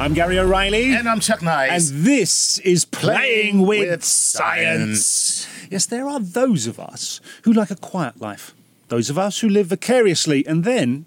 I'm Gary O'Reilly. And I'm Chuck Nice. And this is Playing, Playing with, with science. Science. Yes, there are those of us who like a quiet life. Those of us who live vicariously. And then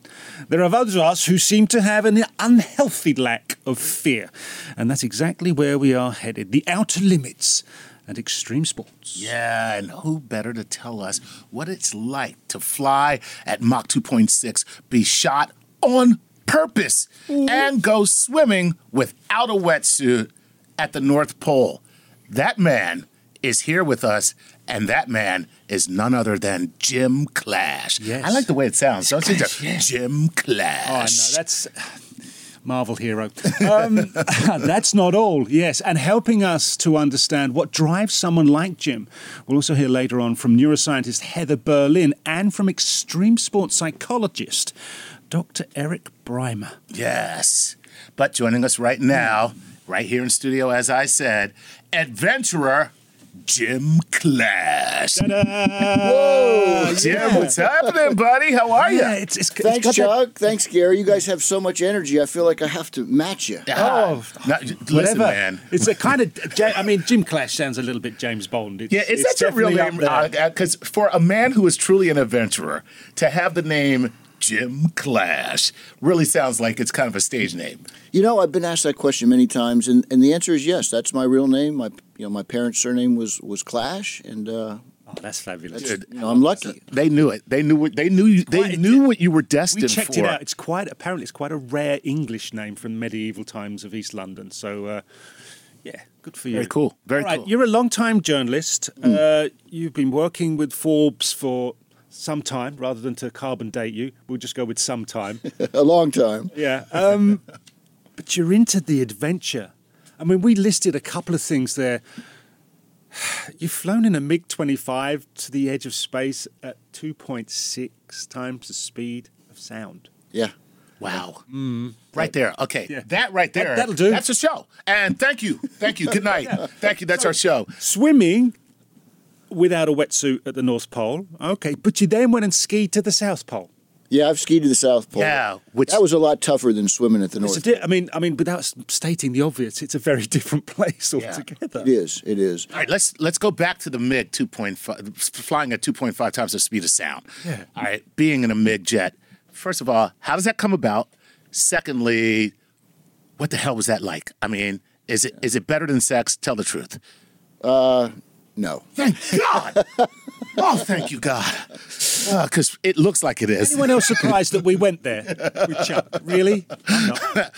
there are those of us who seem to have an unhealthy lack of fear. And that's exactly where we are headed the outer limits and extreme sports. Yeah, and who better to tell us what it's like to fly at Mach 2.6, be shot on purpose, and go swimming without a wetsuit at the North Pole? That man is here with us, and that man is none other than Jim Clash. Yes. I like the way it sounds, don't you? Yeah. Jim Clash. Oh, no, that's Marvel hero. Um, that's not all, yes. And helping us to understand what drives someone like Jim, we'll also hear later on from neuroscientist Heather Berlin and from extreme sports psychologist Dr. Eric Brymer. Yes. But joining us right now, right here in studio, as I said, adventurer Jim Clash. Whoa, Jim, what's happening, buddy? How are you? Yeah, it's, it's, it's Thanks, got that- Chuck. Thanks, Gary. You guys have so much energy. I feel like I have to match you. Oh, Now, listen, whatever. man. It's a kind of. I mean, Jim Clash sounds a little bit James Bond. It's, Yeah, is it's that your real definitely name? there. Uh, uh, because for a man who is truly an adventurer, to have the name Jim Clash really sounds like it's kind of a stage name. You know, I've been asked that question many times, and, and the answer is yes. That's my real name. My you know my parents' surname was was Clash, and uh, Oh, that's fabulous. that's, you know I'm lucky. They knew it. They knew what they knew. You, they Quite- knew what you were We destined checked for. it out. It's quite apparently it's quite a rare English name from medieval times of East London. So uh, yeah, good for you. Very cool. Very All right, cool. you're a long-time journalist. Uh, you've been working with Forbes for some time, rather than to carbon date you. We'll just go with some time. A long time. yeah, um, but you're into the adventure. I mean, we listed a couple of things there. You've flown in a MiG 25 to the edge of space at 2.6 times the speed of sound. Yeah. Wow. Right there. Okay. Yeah. That right there. That- that'll do. That's a show. And thank you. Thank you. Good night. Thank you. That's our show. Swimming without a wetsuit at the North Pole. Okay, but you then went and skied to the South Pole. Yeah, I've skied to the South Pole. Yeah, which- that was a lot tougher than swimming at the North. di- I mean, I mean, without stating the obvious, it's a very different place altogether. It is. It is. All right, let's let's go back to the MiG 2.5, flying at 2.5 times the speed of sound. Yeah. All right, being in a MiG jet. First of all, how does that come about? Secondly, what the hell was that like? I mean, is it is it better than sex? Tell the truth. Uh, No. Thank God. oh, thank you, God. Because it looks like it is. Anyone else surprised that we went there with Chuck? Really? I'm not.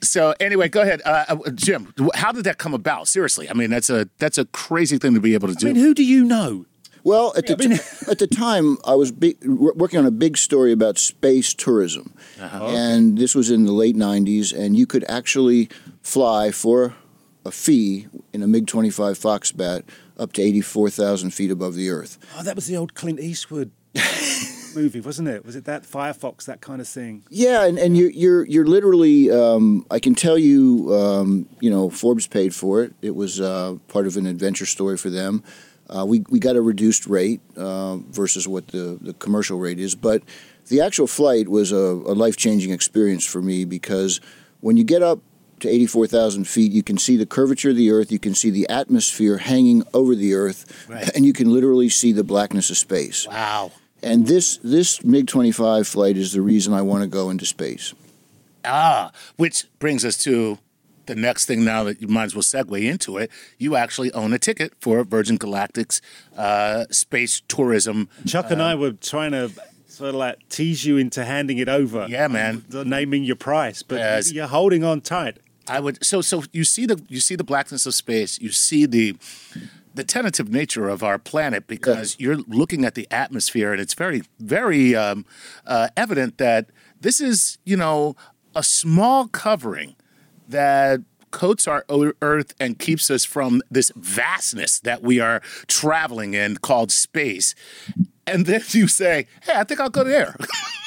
So anyway, go ahead, uh, uh, Jim. How did that come about? Seriously, I mean that's a that's a crazy thing to be able to do. I mean, who do you know? Well, at the, t- at the time, I was be- working on a big story about space tourism. Uh-huh. And this was in the late 90s, and you could actually fly for a fee in a MiG 25 Foxbat up to 84,000 feet above the Earth. Oh, that was the old Clint Eastwood movie, wasn't it? Was it that Firefox, that kind of thing? Yeah, and, and you're, you're, you're literally, um, I can tell you, um, you know, Forbes paid for it. It was uh, part of an adventure story for them. Uh, we, we got a reduced rate uh, versus what the, the commercial rate is, but the actual flight was a, a life changing experience for me because when you get up to 84,000 feet, you can see the curvature of the Earth, you can see the atmosphere hanging over the Earth, Right. and you can literally see the blackness of space. wow. And this, this MiG 25 flight is the reason I want to go into space. Ah, which brings us to the next thing. Now that you might as well segue into it, you actually own a ticket for Virgin Galactic's uh, space tourism. Chuck and I were trying to sort of like tease you into handing it over. Yeah, man. Uh, Naming your price, but Yes. you're holding on tight. I would so so you see the you see the blackness of space. You see the the tentative nature of our planet because you're looking at the atmosphere and it's very very um, uh, evident that this is you know a small covering that coats our earth and keeps us from this vastness that we are traveling in called space and then you say hey i think i'll go there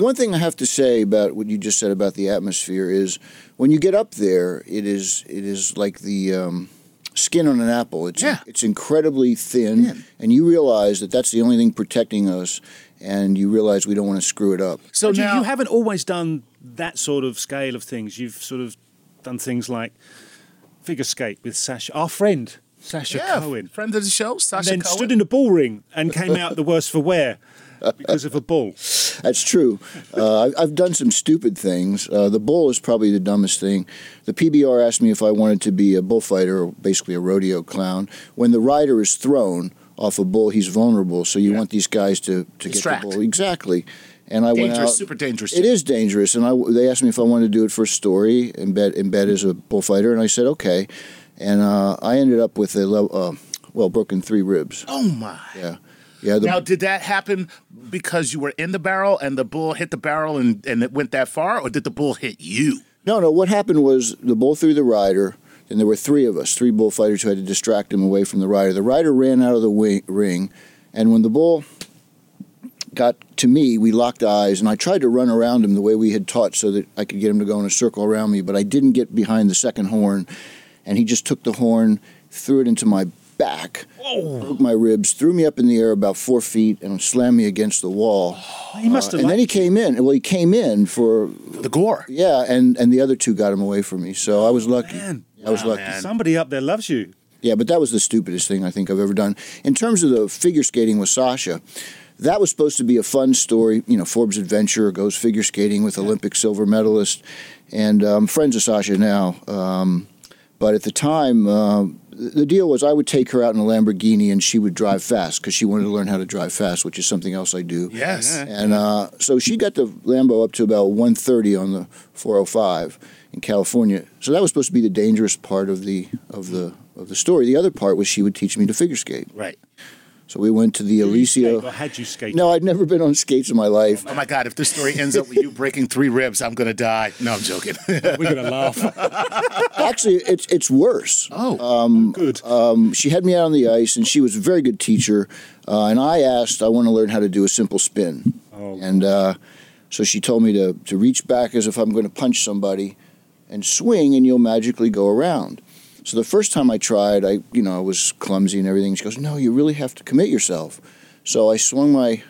One thing I have to say about what you just said about the atmosphere is when you get up there, it is it is like the um, skin on an apple. It's Yeah. it's incredibly thin, and you realize that that's the only thing protecting us, and you realize we don't want to screw it up. so you, now you haven't always done that sort of scale of things. You've sort of done things like figure skate with Sasha, our friend Sasha yeah, Cohen, friend of the show and Sasha then Cohen. stood in a bull ring and came out the worse for wear because of a bull. That's true. Uh, I've, I've done some stupid things. Uh, the bull is probably the dumbest thing. The PBR asked me if I wanted to be a bullfighter, or basically a rodeo clown. When the rider is thrown off a bull, he's vulnerable. So you want these guys to, to Distract. get the bull exactly. And I went dangerous out. super dangerous It is dangerous, and I, they asked me if I wanted to do it for a story, embed embed as a bullfighter, and I said okay. And uh, I ended up with a level, uh, well, broken three ribs. oh my Yeah, yeah. The, Now, did that happen because you were in the barrel and the bull hit the barrel and, and it went that far, or did the bull hit you? No, no. What happened was the bull threw the rider, and there were three of us, three bullfighters who had to distract him away from the rider. The rider ran out of the wing, ring, and when the bull got to me, we locked eyes, and I tried to run around him the way we had taught so that I could get him to go in a circle around me, but I didn't get behind the second horn, and he just took the horn, threw it into my back, broke my ribs, threw me up in the air about four feet, and slammed me against the wall. He must have and then he came in. Well, he came in for The gore. yeah, and and the other two got him away from me, so I was lucky. Man. I was Wow, lucky. man. somebody up there loves you. Yeah, but that was the stupidest thing I think I've ever done. In terms of the figure skating with Sasha, that was supposed to be a fun story. You know, Forbes Adventure goes figure skating with Olympic silver medalist, and um, friends of Sasha now. Um, but at the time, uh, the deal was I would take her out in a Lamborghini and she would drive fast because she wanted to learn how to drive fast, which is something else I do. Yes. And uh, so she got the Lambo up to about 130 on the 405 in California. So that was supposed to be the dangerous part of the of the of the story. The other part was she would teach me to figure skate. Right. So we went to the Skate, or Alicia. had you skate? No, I'd never been on skates in my life. Oh my God, if this story ends up with you breaking three ribs, I'm going to die. No, I'm joking. We're gonna laugh. Actually, it's it's worse. oh. Good. Um, she had me out on the ice, and she was a very good teacher. Uh, and I asked, I want to learn how to do a simple spin. Oh. And uh, so she told me to, to reach back as if I'm going to punch somebody and swing, and you'll magically go around. So the first time I tried, I you know I was clumsy and everything. She goes, "No, you really have to commit yourself." So I swung my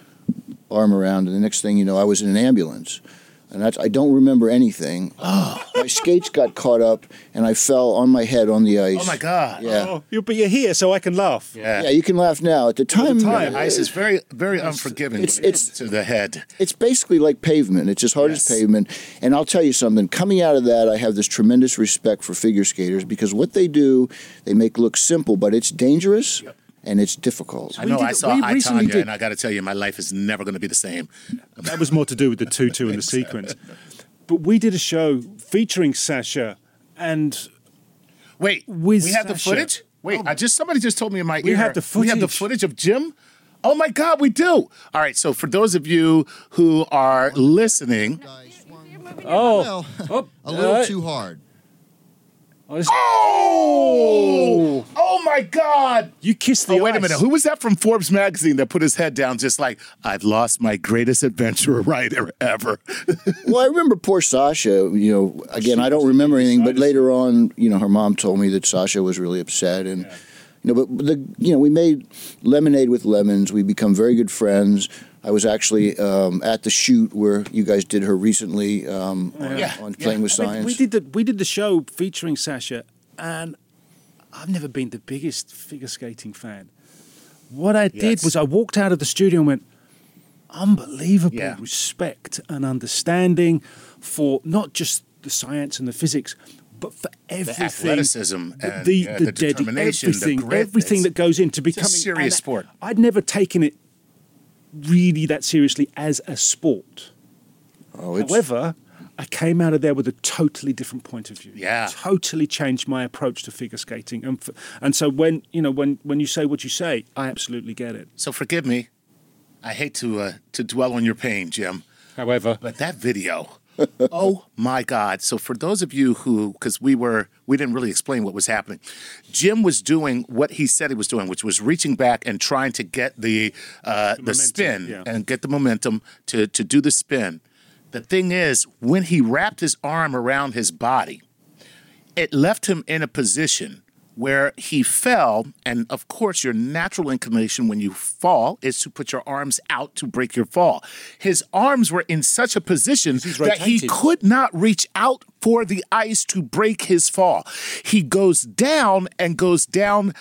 arm around, and the next thing you know, I was in an ambulance. And that's, I don't remember anything. My skates got caught up, and I fell on my head on the ice. Oh my God. Yeah. Oh, you, but you're here, so I can laugh. Yeah. Yeah, you can laugh now. At the time, time, uh, Ice is very, very unforgiving it's- when it's- to the head. it's basically like pavement. It's as hard Yes. as pavement. And I'll tell you something. Coming out of that, I have this tremendous respect for figure skaters because what they do, they make look simple, but it's dangerous. Yep. And it's difficult. I know. did- I saw we I, recently Tanya, did- and I got to tell you, my life is never going to be the same. That was more to do with the tutu and the sequence. But we did a show featuring Sasha, and Wait, With we have the footage. Wait, oh. I just somebody just told me in my We ear. have the footage. We have the footage. footage of Jim. Oh my God, we do. All right, so for those of you who are listening, oh, oh, a little too hard. Oh, oh, oh my God. you kissed the Oh, wait a minute. Who was that from Forbes magazine that put his head down just like, I've lost my greatest adventure writer ever? Well, I remember poor Sasha. You know, again, I don't remember anything, but later on, you know, her mom told me that Sasha was really upset, and you know, but the you know, we made lemonade with lemons. We become very good friends. I was actually um, at the shoot where you guys did her recently um, on, Yeah, on yeah. Playing with I mean, Science. we did the we did the show featuring Sasha, and I've never been the biggest figure skating fan. What I did Yes. was I walked out of the studio and went, unbelievable Yeah. respect and understanding for not just the science and the physics, but for everything, athleticism and, the, yeah, the, the determination, the everything, grit. everything that goes into becoming a serious and sport. I'd never taken it really that seriously as a sport. oh, it's, However, I came out of there with a totally different point of view. Yeah. totally changed my approach to figure skating, and f- and so when you know when when you say what you say, I absolutely get it. So forgive me. I hate to uh, to dwell on your pain, Jim. However, But that video, oh my God! So for those of you who, because we were, we didn't really explain what was happening. Jim was doing what he said he was doing, which was reaching back and trying to get the uh, the, momentum, spin yeah. and get the momentum to to do the spin. The thing is, when he wrapped his arm around his body, it left him in a position where he fell. And of course, your natural inclination when you fall is to put your arms out to break your fall. His arms were in such a position that he could not reach out for the ice to break his fall. He goes down and goes down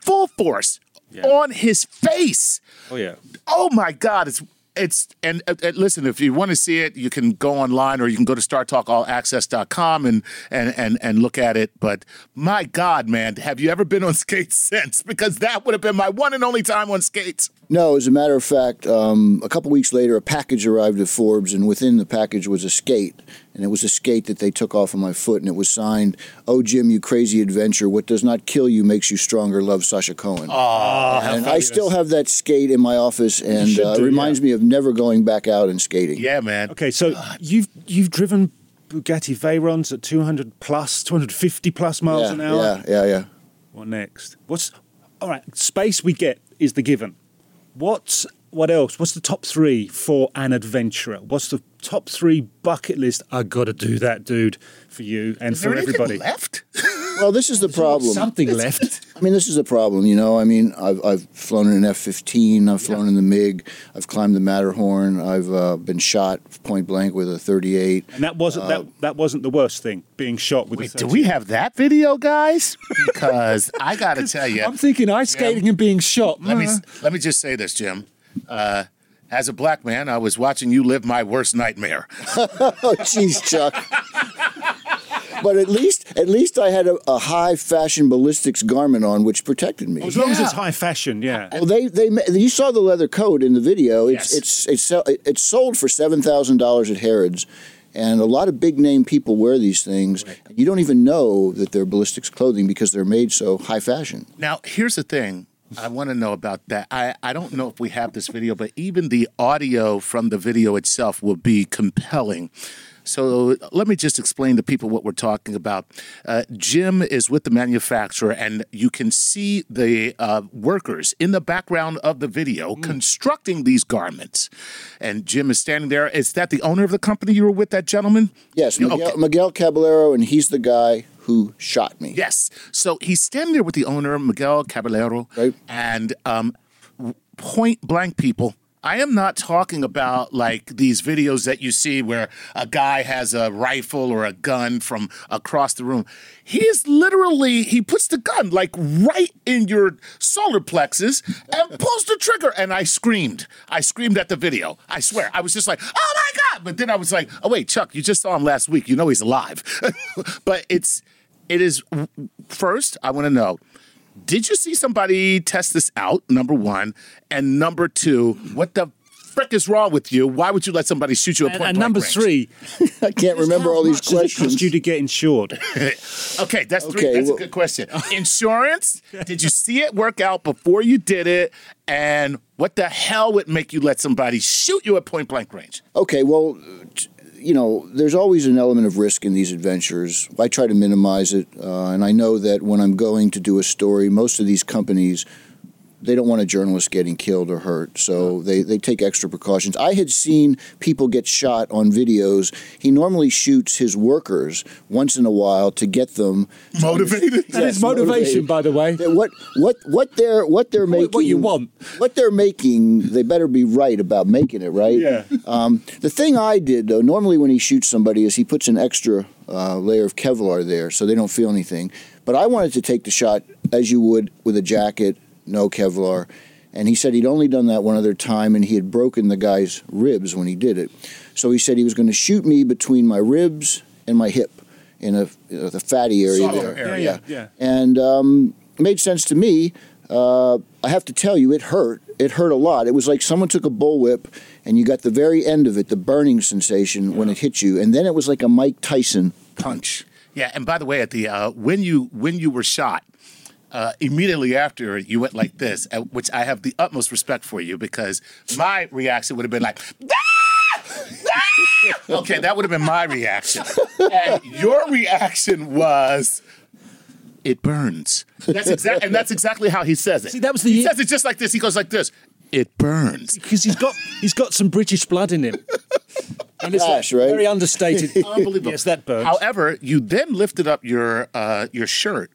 full force on his face. oh yeah, Oh my God! It's it's and, uh, uh, listen. If you want to see it, you can go online or you can go to StarTalkAllAccess.com and and and and look at it. But my God, man, have you ever been on skates since? Because that would have been my one and only time on skates. No, as a matter of fact, um, a couple weeks later, a package arrived at Forbes, and within the package was a skate, and it was a skate that they took off of my foot, and it was signed, "Oh Jim, you crazy adventure! What does not kill you makes you stronger." Love, Sasha Cohen. Oh, and I still have that skate in my office, and should uh, it do, reminds me of never going back out and skating. yeah, man. okay. So you've you've driven Bugatti Veyrons at 200 plus, 250 plus miles yeah, an hour. yeah, yeah, yeah. What next? What's all right? Space we get is the given. What's what else? What's the top three for an adventurer? What's the top three bucket list? I got to do that, dude, for you and Is for anything everybody. left? Well, this is the problem. Something left. I mean, this is a problem, you know. I mean, I've, I've flown in an F 15, I've flown in the MiG, I've climbed the Matterhorn, I've uh, been shot point blank with a 38. And that wasn't that that wasn't the worst thing. Being shot with. Wait, a do we have that video, guys? Because I got to tell you, I'm thinking ice skating and being shot. let me Uh, let me just say this, Jim. Uh, as a black man, I was watching you live my worst nightmare. Oh, jeez, Chuck. but at least, at least I had a, a high fashion ballistics garment on, which protected me. as long as it's high fashion, yeah. Well, they they you saw the leather coat in the video. It's Yes. it's it's sell- it's sold for seven thousand dollars at Harrods, and a lot of big name people wear these things. Right. You don't even know that they're ballistics clothing because they're made so high fashion. Now, here's the thing. I want to know about that. I, I don't know if we have this video, but even the audio from the video itself will be compelling. So let me just explain to people what we're talking about. Uh, Jim is with the manufacturer, and you can see the uh, workers in the background of the video constructing these garments. And Jim is standing there. Is that the owner of the company you were with, that gentleman? Yes, Miguel, okay. Miguel Caballero, and he's the guy who shot me. Yes. So he's standing there with the owner, Miguel Caballero, Right. and um, point blank people. I am not talking about like these videos that you see where a guy has a rifle or a gun from across the room. He is literally, he puts the gun like right in your solar plexus and pulls the trigger. And I screamed. I screamed at the video. I swear. I was just like, oh my God. But then I was like, oh, wait, Chuck, you just saw him last week. You know he's alive. but it's, it is first, I want to know Did you see somebody test this out? Number one, and number two, what the frick is wrong with you? Why would you let somebody shoot you at And, point and blank number range? three, I can't remember all these does it cost questions. you to get insured? Okay, that's three. That's well- a good question. Insurance? did you see it work out before you did it? And what the hell would make you let somebody shoot you at point blank range? Okay, well, t- you know, there's always an element of risk in these adventures. I try to minimize it, uh, and I know that when I'm going to do a story, most of these companies they don't want a journalist getting killed or hurt, so they, they take extra precautions. I had seen people get shot on videos. He normally shoots his workers once in a while to get them Motivated? That is Yes, motivation, motivated. by the way. what what what they're what they're making What- what you want. what they're making they better be right about making it right Yeah. um, the thing I did though normally when he shoots somebody is he puts an extra uh, layer of Kevlar there so they don't feel anything but I wanted to take the shot as you would with a jacket no Kevlar and he said he'd only done that one other time and he had broken the guy's ribs when he did it so he said he was going to shoot me between my ribs and my hip in a, uh, the fatty area Softer there area. Yeah, yeah. and um, it made sense to me. Uh, I have to tell you, it hurt. It hurt a lot. It was like someone took a bullwhip and you got the very end of it, the burning sensation when it hit you, and then it was like a Mike Tyson punch. Yeah, and by the way, at the uh, when you when you were shot, uh, immediately after you went like this, which I have the utmost respect for you because my reaction would have been like. "Ah! Ah!" okay, that would have been my reaction. And your reaction was, it burns. That's exactly, and that's exactly how he says it. See, that was the- he says it just like this. He goes like this. It burns. Because he's got he's got some British blood in him. And it's Gosh, like right? very understated. Unbelievable. Yes, that burns. However, you then lifted up your uh, your shirt,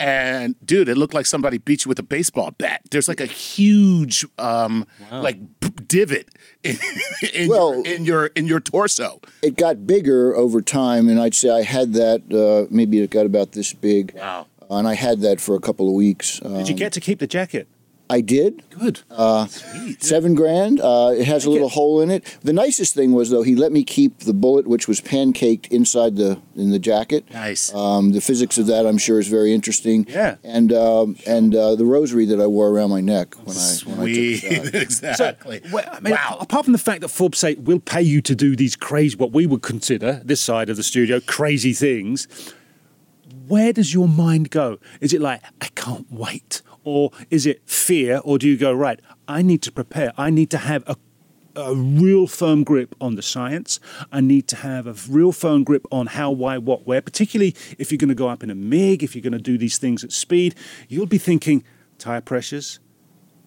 and dude, it looked like somebody beat you with a baseball bat. There's like a huge um, like b- divot in, in, Well- your, in your in your torso. It got bigger over time, and I'd say I had that. Uh, maybe it got about this big. Wow. And I had that for a couple of weeks. Um, Did you get to keep the jacket? I did. Good. Sweet. Seven grand. Uh, it has a little hole in it. The nicest thing was though he let me keep the bullet, which was pancaked inside the in the jacket. Nice. Um, the physics of that, I'm sure, is very interesting. Yeah. And um, and uh, the rosary that I wore around my neck when I when I Sweet. took the shot. exactly. Well, I mean, wow. Apart from the fact that Forbes say we'll pay you to do these crazy, what we would consider this side of the studio, crazy things. Where does your mind go? Is it like I can't wait, or is it fear, or do you go right? I need to prepare. I need to have a a real firm grip on the science. I need to have a real firm grip on how, why, what, where. Particularly if you're going to go up in a MIG, if you're going to do these things at speed, you'll be thinking tire pressures,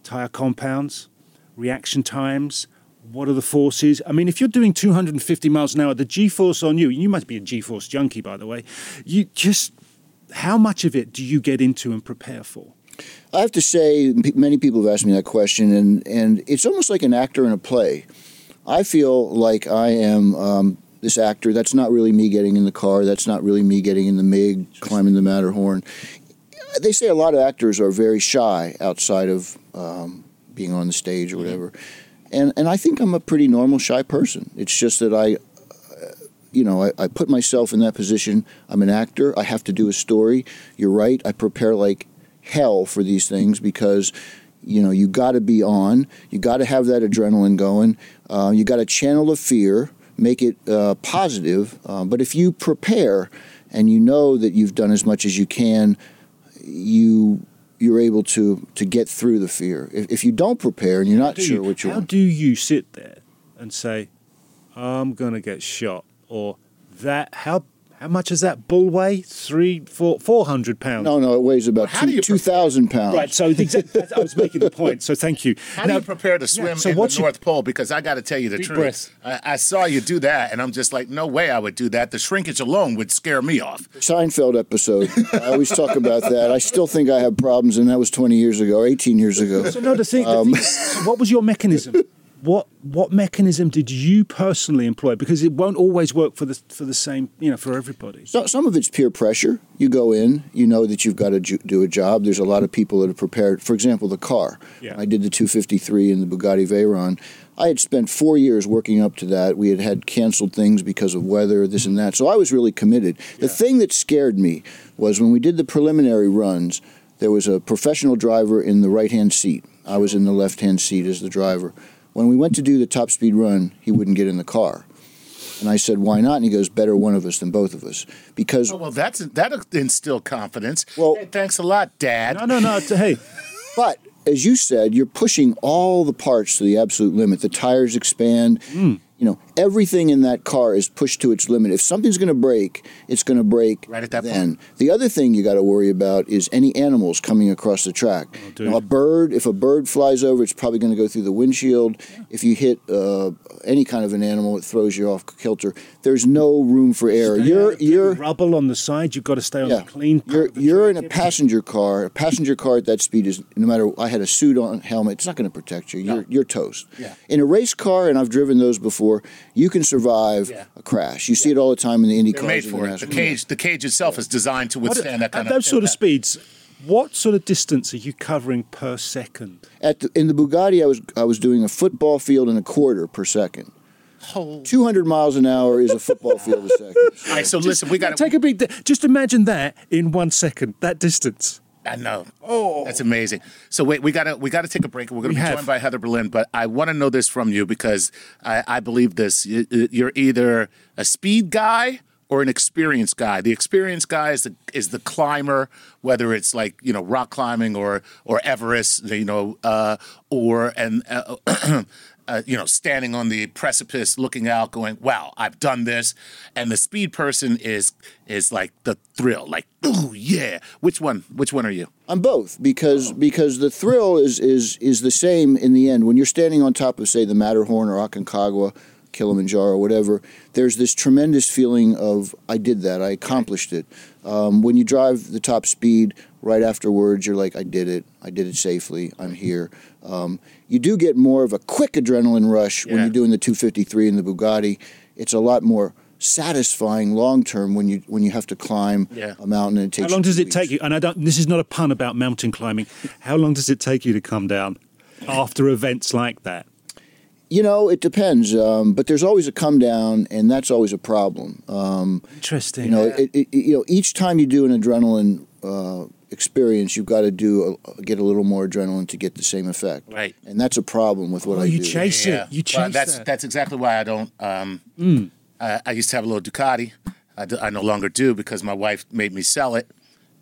tire compounds, reaction times. What are the forces? I mean, if you're doing 250 miles an hour, the G force on you, you must be a G force junkie, by the way. You just, how much of it do you get into and prepare for? I have to say, many people have asked me that question, and, and it's almost like an actor in a play. I feel like I am um, this actor. That's not really me getting in the car. That's not really me getting in the MiG, climbing the Matterhorn. They say a lot of actors are very shy outside of um, being on the stage or whatever. And, and I think I'm a pretty normal, shy person. It's just that I, uh, you know, I, I put myself in that position. I'm an actor. I have to do a story. You're right. I prepare like hell for these things because you know you got to be on you got to have that adrenaline going uh, you got to channel the fear make it uh, positive uh, but if you prepare and you know that you've done as much as you can you you're able to to get through the fear. If, if you don't prepare and you're not sure you- what you how want do you sit there and say, "I'm going to get shot," or that how how much is that bull weigh? Three, four, four hundred pounds. no no it weighs about How two you two thousand pounds Right. So the exact, I was making the point. So thank you. How do you prepare to swim so in what's the your- North Pole? Because I got to tell you the truth. breath. I, I saw you do that, and I'm just like, no way I would do that. The shrinkage alone would scare me off. Seinfeld episode. I always talk about that. I still think I have problems, and that was 20 years ago, 18 years ago. So no, the thing. Um, the thing what was your mechanism? What what mechanism did you personally employ? Because it won't always work for the for the same, you know, for everybody. So, some of it's peer pressure. You go in, you know that you've got to ju- do a job. There's a lot of people that are prepared. For example, the car. Yeah. I did the 253 and the Bugatti Veyron. I had spent four years working up to that. We had had canceled things because of weather, this and that. So I was really committed. The thing that scared me was when we did the preliminary runs. there was a professional driver in the right hand seat. I was in the left hand seat as the driver. When we went to do the top speed run, he wouldn't get in the car. And I said, "Why not?" And he goes, "Better one of us than both of us." Because Oh, well, that's that instill confidence. Well- Hey, thanks a lot, Dad. No, no, no. t- Hey, But as you said, you're pushing all the parts to the absolute limit. The tires expand. Hmm. You know, everything in that car is pushed to its limit. If something's going to break, it's going to break Right at that then. The other thing you got to worry about is any animals coming across the track. Oh, know, a bird, if a bird flies over, it's probably going to go through the windshield. If you hit uh, any kind of an animal, it throws you off kilter. There's no room for error. You're you're rubble on the side. You've got to stay on yeah. the clean. You're the you're in a passenger car. A passenger car at that speed is no matter. I had a suit on, helmet. It's not going to protect you. You're you're toast. Yeah. In a race car, and I've driven those before. You can survive Yeah. a crash. You see it all the time in the Indy They're cars. made for it. The cage, the cage itself is designed to What- withstand that kind at of those sort of speeds. What sort of distance are you covering per second? At the, in the Bugatti, I was I was doing a football field in a quarter per second. Oh. Two hundred miles an hour is a football field a second. All right, so listen, we got to take a big. Di- just imagine that in one second. That distance. I know. Oh, that's amazing. So wait, we gotta we gotta take a break. We're gonna We be have. joined by Heather Berlin, but I want to know this from you because I, I believe this. You- You're either a speed guy or an experienced guy. The experienced guy is the is the climber, whether it's like you know rock climbing or or Everest, you know, uh, or and. Uh, Uh, you know, standing on the precipice, looking out, going, "Wow, I've done this," and the speed person is is like the thrill, like, "Ooh, yeah." Which one? Which one are you? I'm both because because the thrill is is is the same in the end when you're standing on top of say the Matterhorn or Aconcagua, Kilimanjaro, whatever. There's this tremendous feeling of I did that, I accomplished it. Um, when you drive the top speed, right afterwards you're like I did it, I did it safely, I'm here. Um, you do get more of a quick adrenaline rush when you're doing the 253 in the Bugatti. It's a lot more satisfying long term when you when you have to climb Yeah. a mountain and it takes How long does two it take you? And I don't. This is not a pun about mountain climbing. How long does it take you to come down after events like that? You know, it depends, um, but there's always a come down, and that's always a problem. Um, Interesting. you know, it, it, you know, each time you do an adrenaline uh, experience, you've got to do a, get a little more adrenaline to get the same effect. Right. and that's a problem with what Oh, I you do. chase it. You Well, chase that's that. that's exactly why I don't. Um, Hmm. I, I used to have a little Ducati. I, do- I no longer do because my wife made me sell it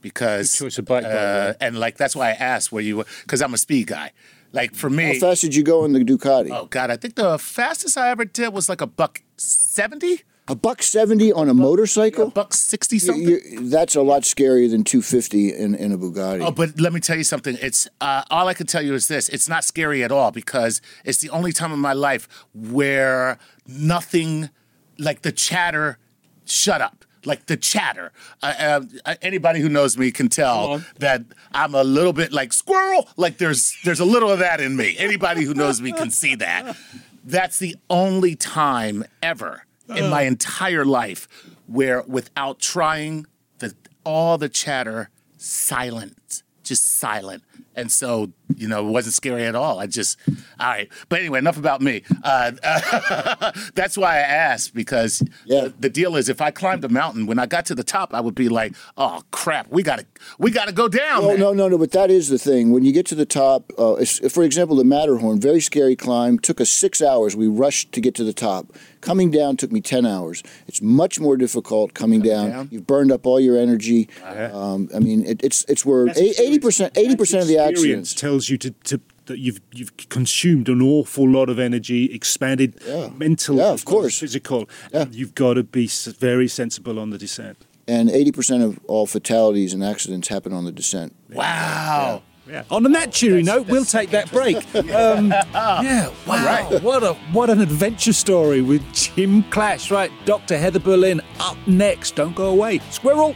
because Good choice of bike, by the uh, way. and like that's why I asked where you were because I'm a speed guy. Like for me, How fast did you go in the Ducati? oh god, I think the fastest I ever did was like a buck seventy, A buck seventy on a motorcycle? a buck sixty You- something. you- that's a lot scarier than two fifty in, in a Bugatti. Oh, but let me tell you something. It's uh, all I can tell you is this: it's not scary at all because it's the only time in my life where nothing, like the chatter, shut up. Like the chatter. Uh, uh, anybody who knows me can tell that I'm a little bit like squirrel. Like there's there's a little of that in me. Anybody who knows me can see that. That's the only time ever in my entire life where, without trying, the all the chatter silent, just silent. And so, you know, it wasn't scary at all. I just, all right. But anyway, enough about me. Uh, that's why I asked because Yeah. the, the deal is if I climbed a mountain, when I got to the top, I would be like, oh crap, we gotta, we gotta go down. Oh man." no, no, no! But that is the thing. When you get to the top, uh, for example, the Matterhorn, very scary climb. Took us six hours. We rushed to get to the top. Coming down took me ten hours. It's much more difficult coming down. down? You've burned up all your energy. Um, I mean, it, it's it's where eighty percent, eighty percent of the experience tells you to, to that you've you've consumed an awful lot of energy, expanded Yeah. mental, Yeah, of course. physical. Yeah. You've got to be very sensible on the descent. And eighty percent of all fatalities and accidents happen on the descent. Wow. Yeah. On that cheery note, we'll take that break. Um, yeah. Wow. What a what an adventure story with Jim Clash. Right. Dr. Heather Berlin up next. Don't go away. Squirrel.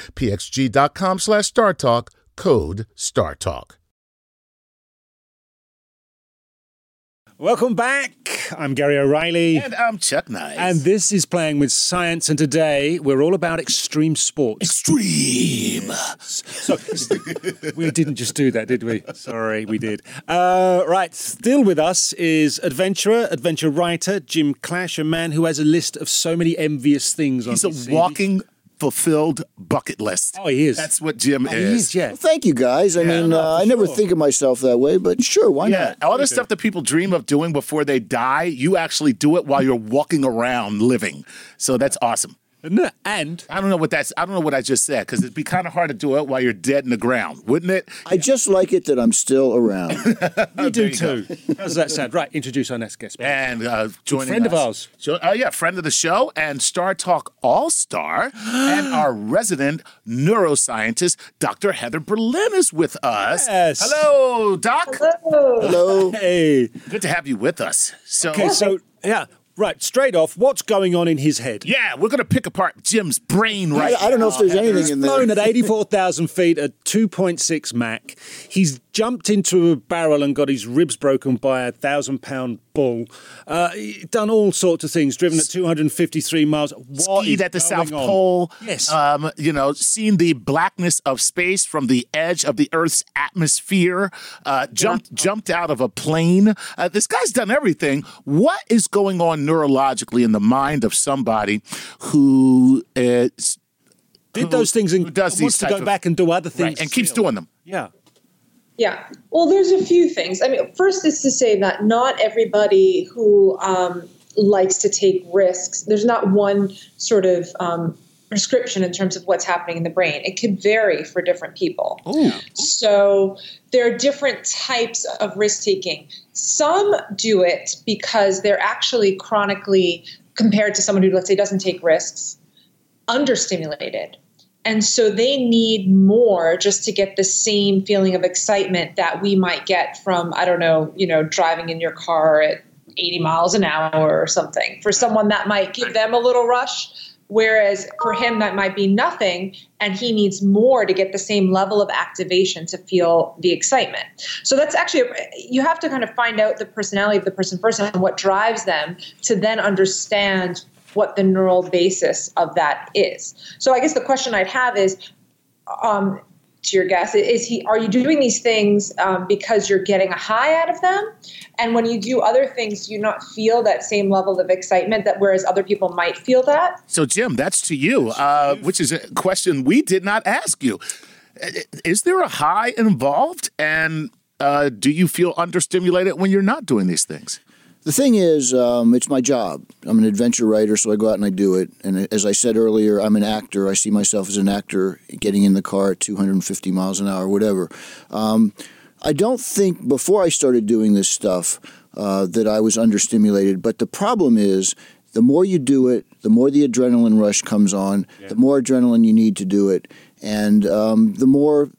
pxg.com slash StarTalk. Code StarTalk. Welcome back. I'm Gary O'Reilly. And I'm Chuck Nice. And this is Playing with Science. And today we're all about extreme sports. Extreme. So, we didn't just do that, did we? Sorry, we did. Uh, right, still with us is adventurer, adventure writer Jim Clash, a man who has a list of so many envious things on He's his a CV. walking fulfilled bucket list. Oh, he is. That's what Jim Oh, he is. is, yeah. Well, thank you guys. I mean, no, uh, for I never sure. think of myself that way, but sure, why Yeah, not? all the stuff that people dream of doing before they die, you actually do it while you're walking around living. So that's awesome. Isn't it? And I don't know what that's. I don't know what I just said because it'd be kind of hard to do it while you're dead in the ground, wouldn't it? I just like it that I'm still around. you do you too. How does that sound? Right, introduce our next guest. And uh, joining A friend of ours. Jo- uh, yeah, friend of the show and Star Talk All Star, and our resident neuroscientist, Dr. Heather Berlin, is with us. Yes. Hello, Doc. Hello. Hey. Good to have you with us. So, Okay, so, yeah, right, straight off, what's going on in his head? yeah, we're gonna pick apart Jim's brain right. I, I don't know if there's anything in there. Flown at 84,000 feet at 2.6 Mach. He's jumped into a barrel and got his ribs broken by a thousand pound bull. Uh, he done all sorts of things, driven at 253 miles. What skied at the South on? Pole. Yes. Um, you know, seen the blackness of space from the edge of the Earth's atmosphere. Uh, jumped jumped out of a plane. Uh, this guy's done everything. What is going on neurologically in the mind of somebody who is Did those things and who does wants to go of- back and do other things. right, and keeps still. doing them? Yeah. Yeah. Well, there's a few things. I mean, first is to say that not everybody who um, likes to take risks, there's not one sort of um, prescription in terms of what's happening in the brain. It could vary for different people. Ooh. So there are different types of risk taking. Some do it because they're actually chronically, compared to someone who, let's say, doesn't take risks, understimulated. And so they need more just to get the same feeling of excitement that we might get from, I don't know, you know, driving in your car at 80 miles an hour or something. For someone that might give them a little rush, whereas for him that might be nothing and he needs more to get the same level of activation to feel the excitement. So that's actually you have to kind of find out the personality of the person first and what drives them to then understand what the neural basis of that is. So I guess the question I'd have is, um, to your guest, is he? Are you doing these things um, because you're getting a high out of them? And when you do other things, do you not feel that same level of excitement that whereas other people might feel that? So, Jim, that's to you, uh, which is a question we did not ask you. Is there a high involved, and uh, do you feel understimulated when you're not doing these things? The thing is, um, it's my job. I'm an adventure writer, so I go out and I do it. And as I said earlier, I'm an actor. I see myself as an actor getting in the car at 250 miles an hour, whatever. Um, I don't think before I started doing this stuff uh, that I was understimulated, but the problem is the more you do it, the more the adrenaline rush comes on, yeah. the more adrenaline you need to do it, and um, the more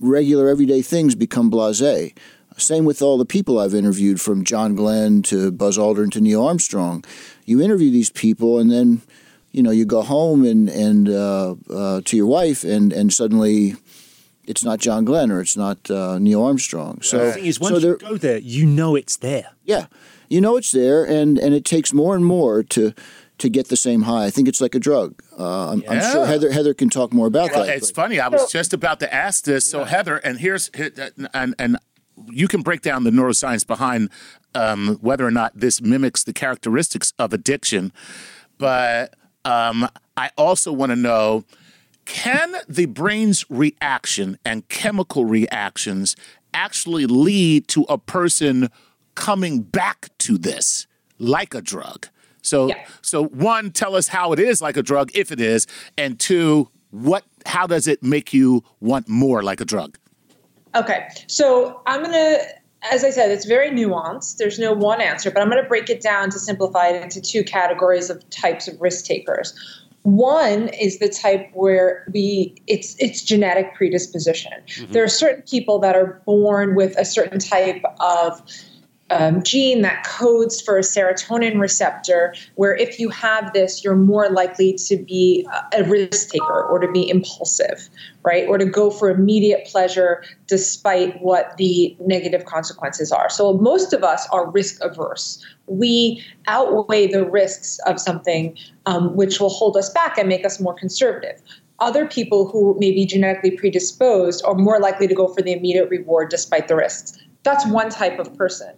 regular everyday things become blasé. Same with all the people I've interviewed, from John Glenn to Buzz Aldrin to Neil Armstrong. You interview these people, and then you know you go home and and uh, uh, to your wife, and and suddenly it's not John Glenn or it's not uh, Neil Armstrong. So the thing is, once so you go there, you know it's there. Yeah, you know it's there, and and it takes more and more to to get the same high. I think it's like a drug. Uh, I'm, yeah. I'm, sure Heather Heather can talk more about well, that. It's but. funny. I was just about to ask this. So yeah. Heather, and here's and and you can break down the neuroscience behind um, whether or not this mimics the characteristics of addiction, but um, I also want to know can the brain's reaction and chemical reactions actually lead to a person coming back to this like a drug? So, yeah. so one, tell us how it is like a drug, if it is, and two, what, how does it make you want more like a drug? Okay, so I'm going to, as I said, it's very nuanced. There's no one answer, but I'm going to break it down to simplify it into two categories of types of risk takers. One is the type where we it's it's genetic predisposition. Mm-hmm. There are certain people that are born with a certain type of um, gene that codes for a serotonin receptor, where if you have this, you're more likely to be a risk taker or to be impulsive, right? Or to go for immediate pleasure despite what the negative consequences are. So most of us are risk averse. We outweigh the risks of something um, which will hold us back and make us more conservative other people who may be genetically predisposed are more likely to go for the immediate reward despite the risks. That's one type of person.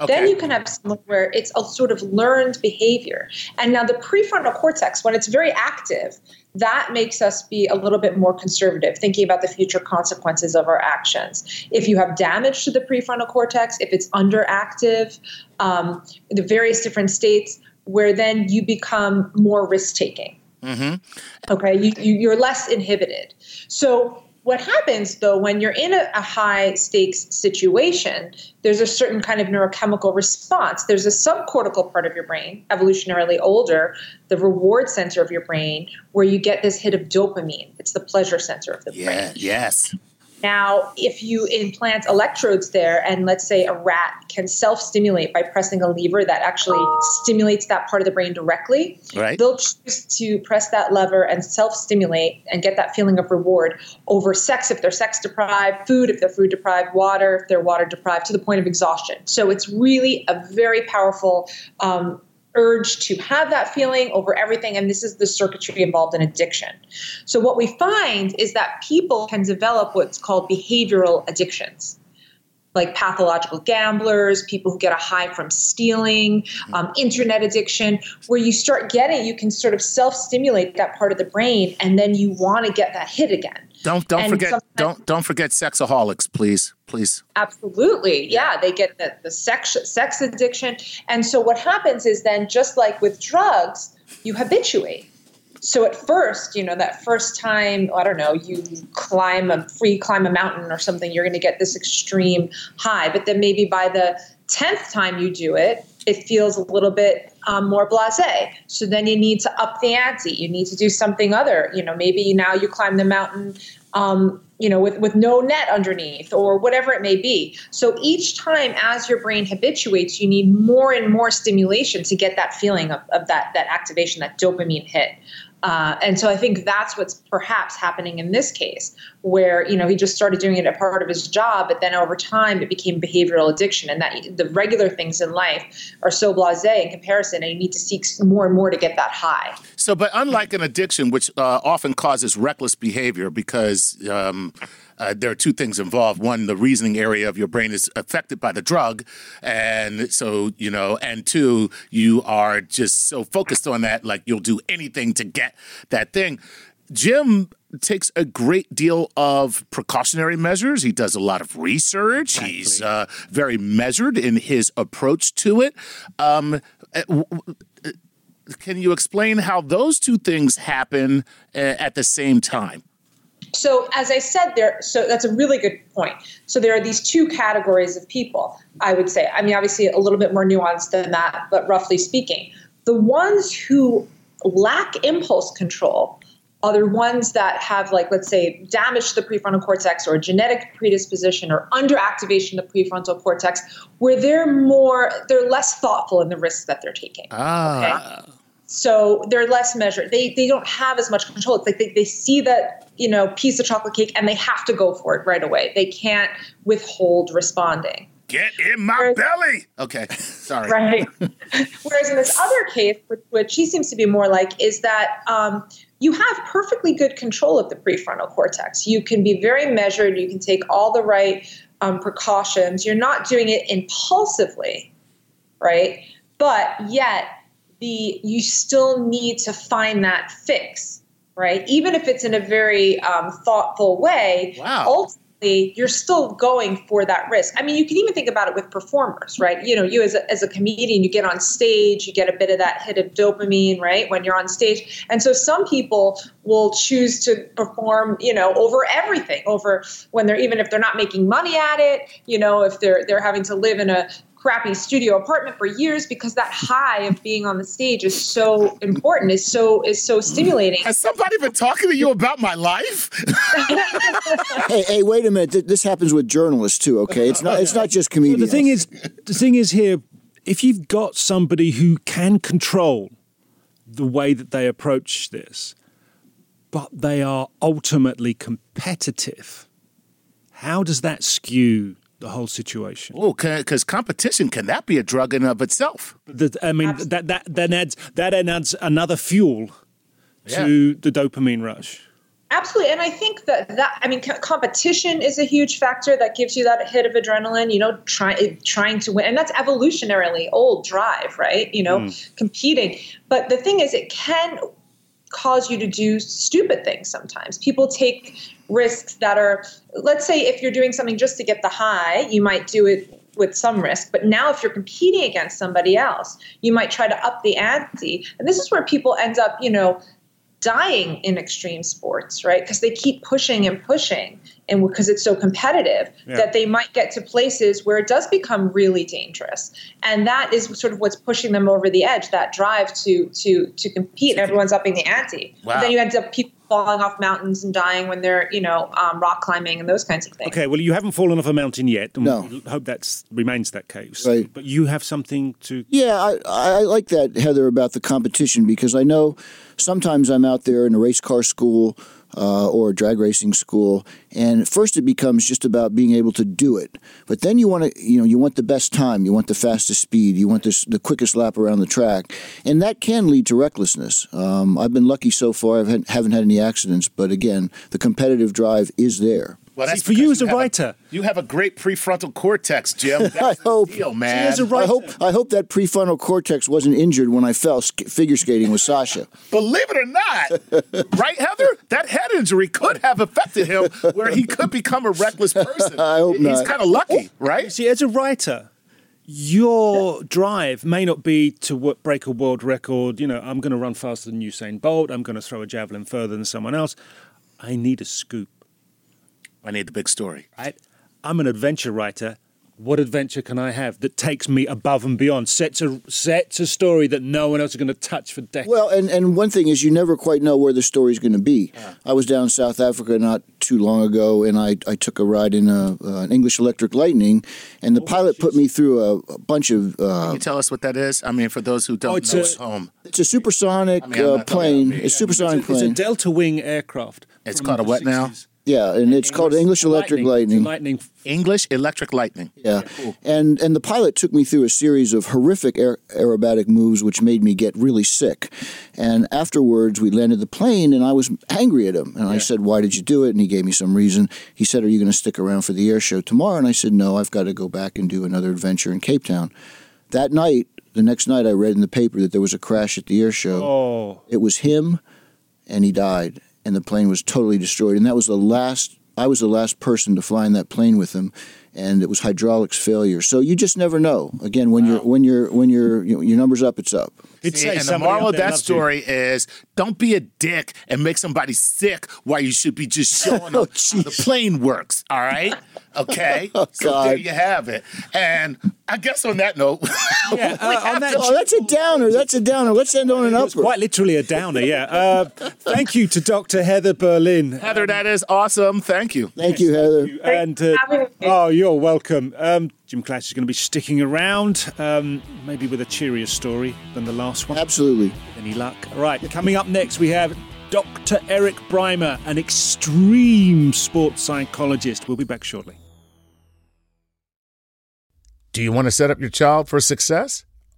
Okay. Then you can have someone where it's a sort of learned behavior. And now the prefrontal cortex, when it's very active, that makes us be a little bit more conservative, thinking about the future consequences of our actions. If you have damage to the prefrontal cortex, if it's underactive, um, the various different states, where then you become more risk taking. Mm-hmm. Okay, you, you, you're less inhibited. So what happens though when you're in a, a, high stakes situation, there's a certain kind of neurochemical response. There's a subcortical part of your brain, evolutionarily older, the reward center of your brain, where you get this hit of dopamine. It's the pleasure center of the yeah, brain. Yes. Now, if you implant electrodes there, and let's say a rat can self stimulate by pressing a lever that actually stimulates that part of the brain directly, right. they'll choose to press that lever and self stimulate and get that feeling of reward over sex if they're sex deprived, food if they're food deprived, water if they're water deprived, to the point of exhaustion. So it's really a very powerful um, urge to have that feeling over everything. And this is the circuitry involved in addiction. So, what we find is that people can develop what's called behavioral addictions. Like pathological gamblers, people who get a high from stealing, um, internet addiction, where you start getting, you can sort of self stimulate that part of the brain, and then you want to get that hit again. Don't don't and forget don't don't forget sexaholics, please, please. Absolutely, yeah. They get the, the sex sex addiction, and so what happens is then just like with drugs, you habituate. so at first, you know, that first time, I don't know, you climb a free climb a mountain or something, you're going to get this extreme high. But then maybe by the 10th time you do it, it feels a little bit um, more blasé. So then you need to up the ante. You need to do something other. You know, maybe now you climb the mountain um, you know, with, with no net underneath or whatever it may be. So each time as your brain habituates, you need more and more stimulation to get that feeling of, of that, that activation, that dopamine hit. Uh, and so I think that's what's perhaps happening in this case, where you know he just started doing it as part of his job, but then over time it became behavioral addiction, and that the regular things in life are so blasé in comparison, and you need to seek more and more to get that high. So, but unlike an addiction, which uh, often causes reckless behavior, because um, uh, there are two things involved. One, the reasoning area of your brain is affected by the drug. And so, you know, and two, you are just so focused on that, like you'll do anything to get that thing. Jim takes a great deal of precautionary measures. He does a lot of research. Exactly. He's uh, very measured in his approach to it. Um, uh, uh, can you explain how those two things happen uh, at the same time? So as I said there, so that's a really good point. So there are these two categories of people, I would say. I mean, obviously a little bit more nuanced than that, but roughly speaking. The ones who lack impulse control are the ones that have like let's say damage to the prefrontal cortex or genetic predisposition or underactivation of the prefrontal cortex where they're more they're less thoughtful in the risks that they're taking ah. okay? So they're less measured. They they don't have as much control. It's like they, they see that you know piece of chocolate cake and they have to go for it right away. They can't withhold responding. Get in my Whereas, belly. Okay sorry. Right. Whereas in this other case which, which he seems to be more like is that um, you have perfectly good control of the prefrontal cortex. You can be very measured. You can take all the right um, precautions. You're not doing it impulsively right? But yet the you still need to find that fix, right? Even if it's in a very um, thoughtful way. Wow. Ultimately, you're still going for that risk. I mean, you can even think about it with performers, right? You know, you as a, as a comedian, you get on stage, you get a bit of that hit of dopamine, right, when you're on stage. And so some people will choose to perform, you know, over everything, over when they're even if they're not making money at it, you know, if they're they're having to live in a crappy studio apartment for years because that high of being on the stage is so important is so is so stimulating. Has somebody been talking to you about my life? Hey hey wait a minute. This happens with journalists too okay? It's not it's not just comedians well, the thing is the thing is here if you've got somebody who can control the way that they approach this but they are ultimately competitive how does that skew the whole situation. Oh, because competition can that be a drug in of itself? The, I mean, Absolutely. that that then adds that then adds another fuel to yeah. the dopamine rush. Absolutely, and I think that that I mean, competition is a huge factor that gives you that hit of adrenaline. You know, trying trying to win, and that's evolutionarily old drive, right? You know, mm. competing. But the thing is, it can cause you to do stupid things sometimes. People take risks that are, let's say, if you're doing something just to get the high, you might do it with some risk. But now, if you're competing against somebody else, you might try to up the ante. And this is where people end up, you know, dying in extreme sports, right? Because they keep pushing and pushing, and because it's so competitive, yeah. that they might get to places where it does become really dangerous, and that is sort of what's pushing them over the edge. That drive to to to compete, and everyone's upping the ante. Wow. then you end up people falling off mountains and dying when they're you know um, rock climbing and those kinds of things. Okay, well you haven't fallen off a mountain yet. And no. We hope that remains that case. Right. But you have something to. Yeah, I, I like that Heather about the competition because I know sometimes I'm out there in a race car school uh, or a drag racing school. And first, it becomes just about being able to do it. But then you want to, you know, you want the best time, you want the fastest speed, you want this, the quickest lap around the track, and that can lead to recklessness. Um, I've been lucky so far; I haven't had any accidents. But again, the competitive drive is there. Well, that's See, for you as a writer. A, you have a great prefrontal cortex, Jim. That's I hope, deal, man. See, I hope, I hope that prefrontal cortex wasn't injured when I fell sk- figure skating with Sasha. Believe it or not, right, Heather? That head injury could have affected him, where he could become a reckless person. I hope He's not. He's kind of lucky, right? See, as a writer, your drive may not be to wo- break a world record. You know, I'm going to run faster than Usain Bolt. I'm going to throw a javelin further than someone else. I need a scoop, I need the big story. right? I'm an adventure writer. What adventure can I have that takes me above and beyond? Sets a sets a story that no one else is going to touch for decades. Well, and, and one thing is you never quite know where the story's going to be. I was down in South Africa not too long ago, and I, I took a ride in a, uh, an English Electric Lightning, and the pilot put me through a, a bunch of. Can Uh, you tell us what that is? I mean, for those who don't it's know a- at home, it's a supersonic I mean, uh, not talking plane. about- It's a supersonic plane. it's a. Delta Wing aircraft. It's from called a the what now? 60s. yeah, and it's called English Electric Lightning. Lightning. English Electric Lightning. Yeah, and and the pilot took me through a series of horrific aer- aerobatic moves, which made me get really sick. And afterwards, we landed the plane, and I was angry at him. And I said, "Why did you do it?" And he gave me some reason. He said, "Are you going to stick around for the air show tomorrow?" And I said, "No, I've got to go back and do another adventure in Cape Town." That night, the next night, I read in the paper that there was a crash at the air show. Oh, It was him, and he died, and the plane was totally destroyed. And that was the last. I was the last person to fly in that plane with him, and it was hydraulics failure. So you just never know. Again, when you're when you're when you're you know, your numbers up, it's up. It'd See, and the moral of that loves you. story is don't be a dick and make somebody sick while you should be just showing Oh, them the plane works. All right? Okay? so there you have it. And I guess on that note, Yeah, uh, on that Oh, that's a downer. That's a downer. Let's end on an It was upper. quite literally a downer, yeah. Uh, thank you to Dr. Heather Berlin. Heather, that is awesome. Thank you. Thank you, Heather. And uh, having me. You're welcome. Um, Jim Clash is going to be sticking around, um, maybe with a cheerier story than the last one. Absolutely. Any luck? All right, coming up next, we have Dr. Eric Brymer, an extreme sports psychologist. We'll be back shortly. Do you want to set up your child for success?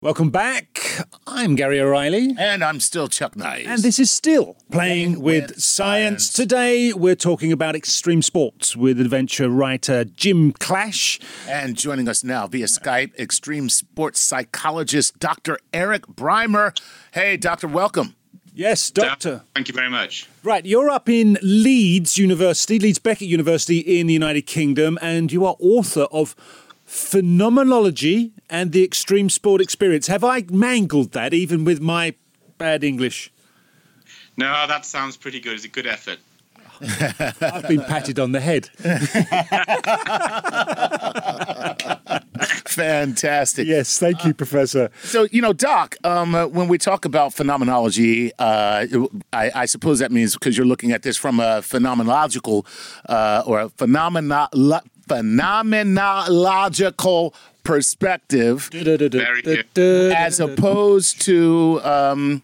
Welcome back. I'm Gary O'Reilly. And I'm still Chuck Nice. And this is still Playing Playing with, with science. Science. Today, we're talking about extreme sports with adventure writer Jim Clash. And joining us now via Skype, extreme sports psychologist Dr. Eric Brymer. Hey, doctor, welcome. Yes, Doctor. Thank you very much. Right, you're up in Leeds University, Leeds Beckett University in the United Kingdom, and you are author of Phenomenology and the Extreme Sport Experience. Have I mangled that even with my bad English? No, that sounds pretty good. It's a good effort. I've been patted on the head. Fantastic. Yes, thank you, Professor. So, you know, Doc, um, uh, when we talk about phenomenology, uh, I, I, suppose that means because you're looking at this from a phenomenological uh, or a phenomena, phenomenological perspective, as opposed to um,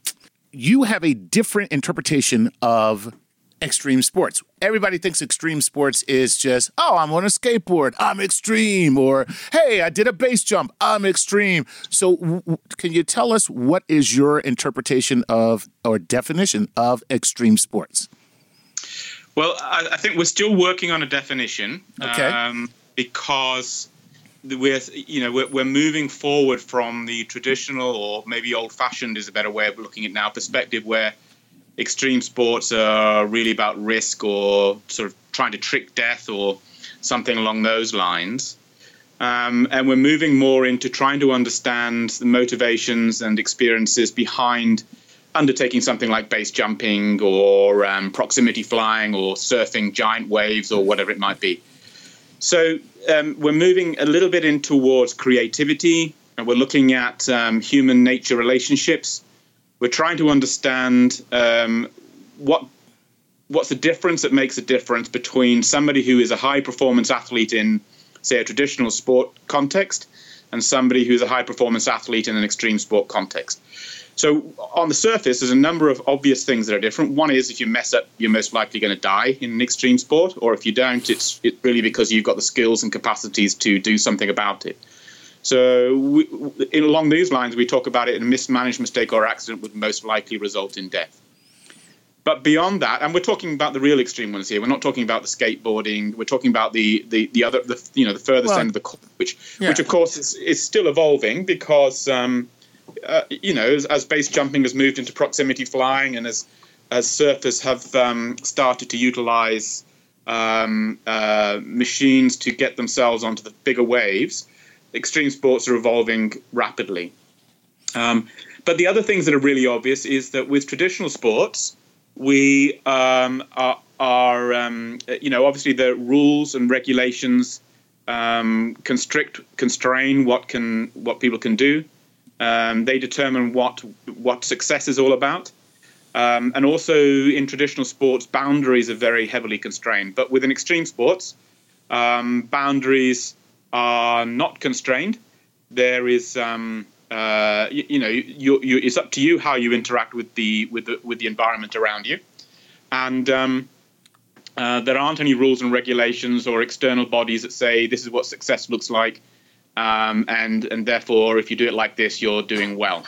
you have a different interpretation of extreme sports. Everybody thinks extreme sports is just, oh, I'm on a skateboard, I'm extreme, or hey, I did a base jump, I'm extreme. So, w- can you tell us what is your interpretation of or definition of extreme sports? Well, I, I think we're still working on a definition. Okay. Um, because we're you know we're, we're moving forward from the traditional or maybe old-fashioned is a better way of looking at now perspective where extreme sports are really about risk or sort of trying to trick death or something along those lines. Um, and we're moving more into trying to understand the motivations and experiences behind undertaking something like base jumping or um, proximity flying or surfing giant waves or whatever it might be. So um, we're moving a little bit in towards creativity, and we're looking at um, human nature relationships we're trying to understand um, what what's the difference that makes a difference between somebody who is a high performance athlete in say a traditional sport context and somebody who's a high performance athlete in an extreme sport context so on the surface there's a number of obvious things that are different one is if you mess up you're most likely going to die in an extreme sport or if you don't it's it's really because you've got the skills and capacities to do something about it so, we, in, along these lines, we talk about it: a mismanaged mistake or accident would most likely result in death. But beyond that, and we're talking about the real extreme ones here. We're not talking about the skateboarding. We're talking about the the, the other, the you know, the furthest well, end of the which yeah. which of course is, is still evolving because um, uh, you know as, as, base jumping has moved into proximity flying and as as surfers have um, started to utilize um, uh, machines to get themselves onto the bigger waves extreme sports are evolving rapidly. Um, but the other things that are really obvious is that with traditional sports, we um, are, are um, you know, obviously the rules and regulations um, constrict, constrain what can what people can do. Um, they determine what what success is all about. Um, and also in traditional sports, boundaries are very heavily constrained. But within extreme sports, boundaries are not constrained. There is, um, uh, you, you, know, you, you, it's up to you how you interact with the with the with the environment around you, and um, uh, there aren't any rules and regulations or external bodies that say this is what success looks like, um, and and therefore if you do it like this, you're doing well.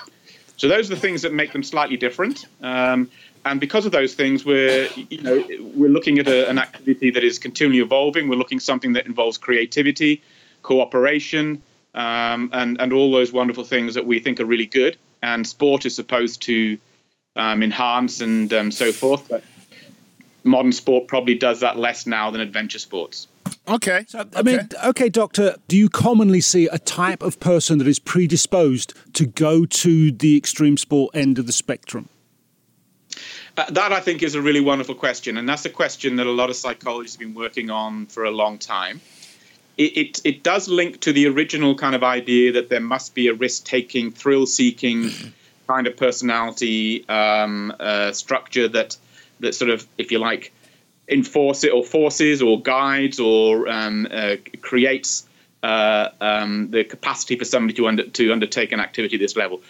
So those are the things that make them slightly different. Um, and because of those things, we're you know we're looking at a, an activity that is continually evolving. We're looking something that involves creativity, cooperation, um, and and all those wonderful things that we think are really good. And sport is supposed to um, enhance and um, so forth, but modern sport probably does that less now than adventure sports. Okay. So, I mean, okay, doctor, do you commonly see a type of person that is predisposed to go to the extreme sport end of the spectrum? Uh, that I think is a really wonderful question, and that's a question that a lot of psychologists have been working on for a long time it, it, it does link to the original kind of idea that there must be a risk taking, thrill seeking kind of personality um, uh, structure that that sort of, if you like, enforces or forces or guides or um, uh, creates uh, um, the capacity for somebody to under, to undertake an activity at this level.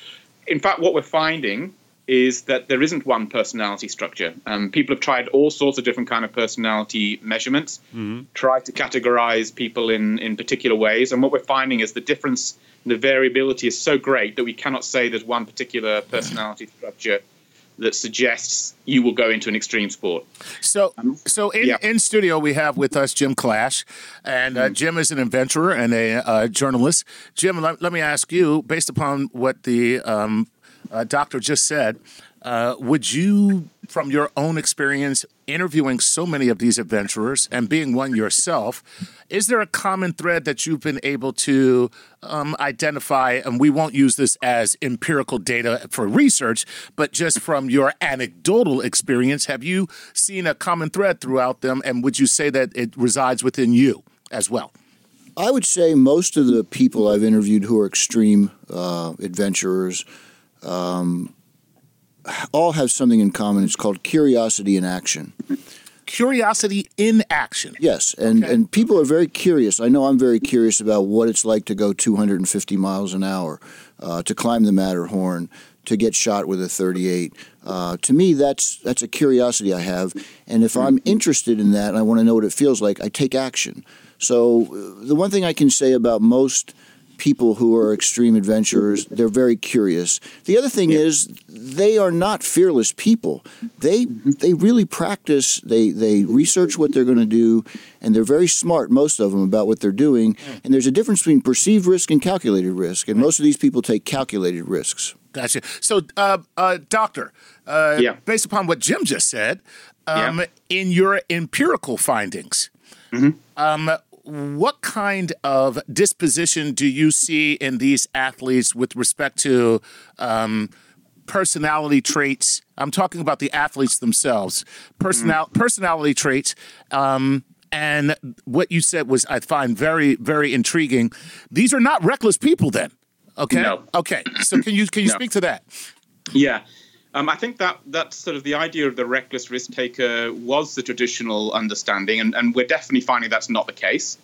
In fact, what we're finding is that there isn't one personality structure. Um, people have tried all sorts of different kind of personality measurements, mm-hmm. tried to categorize people in, in particular ways, and what we're finding is the difference, the variability is so great that we cannot say there's one particular personality structure that suggests you will go into an extreme sport. So, so in, yeah. in studio we have with us Jim Clash, and uh, mm-hmm. Jim is an adventurer and a uh, journalist. Jim, let, let, me ask you, based upon what the um, uh, doctor just said, Uh, would you, from your own experience interviewing so many of these adventurers and being one yourself, is there a common thread that you've been able to um, identify? And we won't use this as empirical data for research, but just from your anecdotal experience, have you seen a common thread throughout them? And would you say that it resides within you as well? I would say most of the people I've interviewed who are extreme uh, adventurers um, all have something in common. It's called curiosity in action. Curiosity in action. Yes, and Okay. and people are very curious. I know I'm very curious about what it's like to go 250 miles an hour, uh, to climb the Matterhorn, to get shot with a 38. Uh, to me, that's that's a curiosity I have, and if I'm interested in that and I want to know what it feels like, I take action. So uh, the one thing I can say about most people who are extreme adventurers, they're very curious. The other thing is they are not fearless people. They they really practice, they they research what they're going to do and they're very smart most of them about what they're doing and there's a difference between perceived risk and calculated risk and most of these people take calculated risks. Gotcha. So, uh, uh, doctor, uh, Yeah. based upon what Jim just said, um, Yeah. in your empirical findings, Mm-hmm. um, what kind of disposition do you see in these athletes with respect to um, personality traits? I'm talking about the athletes themselves, personal Mm-hmm. personality traits. Um, and what you said was, I find very, very intriguing. These are not reckless people, then. Okay. No. Okay. So can you can you No. speak to that? Yeah. Um, I think that that's sort of the idea of the reckless risk taker was the traditional understanding, and, and we're definitely finding that's not the case.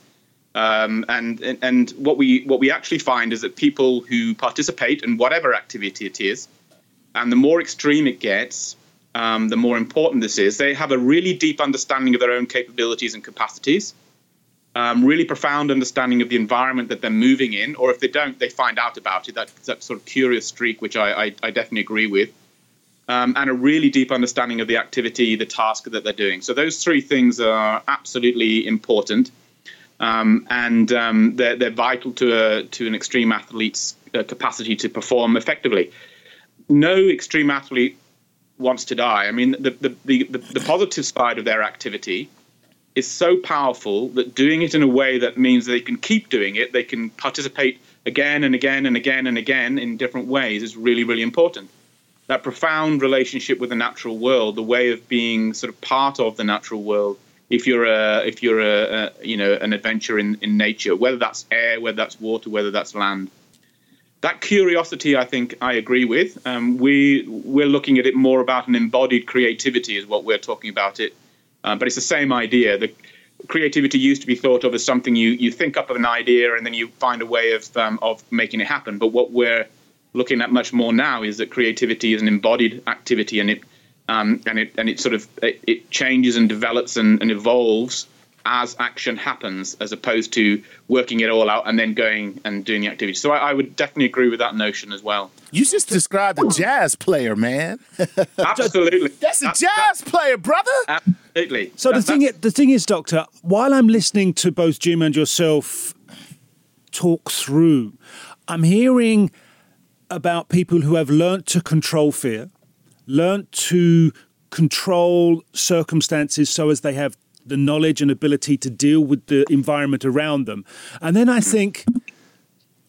Um, and, and what we what we actually find is that people who participate in whatever activity it is, and the more extreme it gets, um, the more important this is. They have a really deep understanding of their own capabilities and capacities, um, really profound understanding of the environment that they're moving in, or if they don't, they find out about it. That that sort of curious streak, which I I, I definitely agree with um, and a really deep understanding of the activity, the task that they're doing. So those three things are absolutely important, um, and um, they're, they're vital to a, to an extreme athlete's uh, capacity to perform effectively. No extreme athlete wants to die. I mean, the the, the, the, the positive side of their activity is so powerful that doing it in a way that means they can keep doing it, they can participate again and again and again and again in different ways is really, really important that profound relationship with the natural world, the way of being sort of part of the natural world. If you're a, if you're a, a you know, an adventure in, in nature, whether that's air, whether that's water, whether that's land, that curiosity, I think, I agree with. Um, we we're looking at it more about an embodied creativity, is what we're talking about it. Uh, but it's the same idea. The creativity used to be thought of as something you you think up of an idea and then you find a way of um, of making it happen. But what we're looking at much more now is that creativity is an embodied activity and it um, and it and it sort of it, it changes and develops and, and evolves as action happens as opposed to working it all out and then going and doing the activity so I, I would definitely agree with that notion as well You just described a jazz player, man. absolutely That's a jazz player, brother. absolutely So the thing, i- the thing is, Doctor, while I'm listening to both Jim and yourself talk through, I'm hearing about people who have learnt to control fear, learnt to control circumstances so as they have the knowledge and ability to deal with the environment around them. And then I think,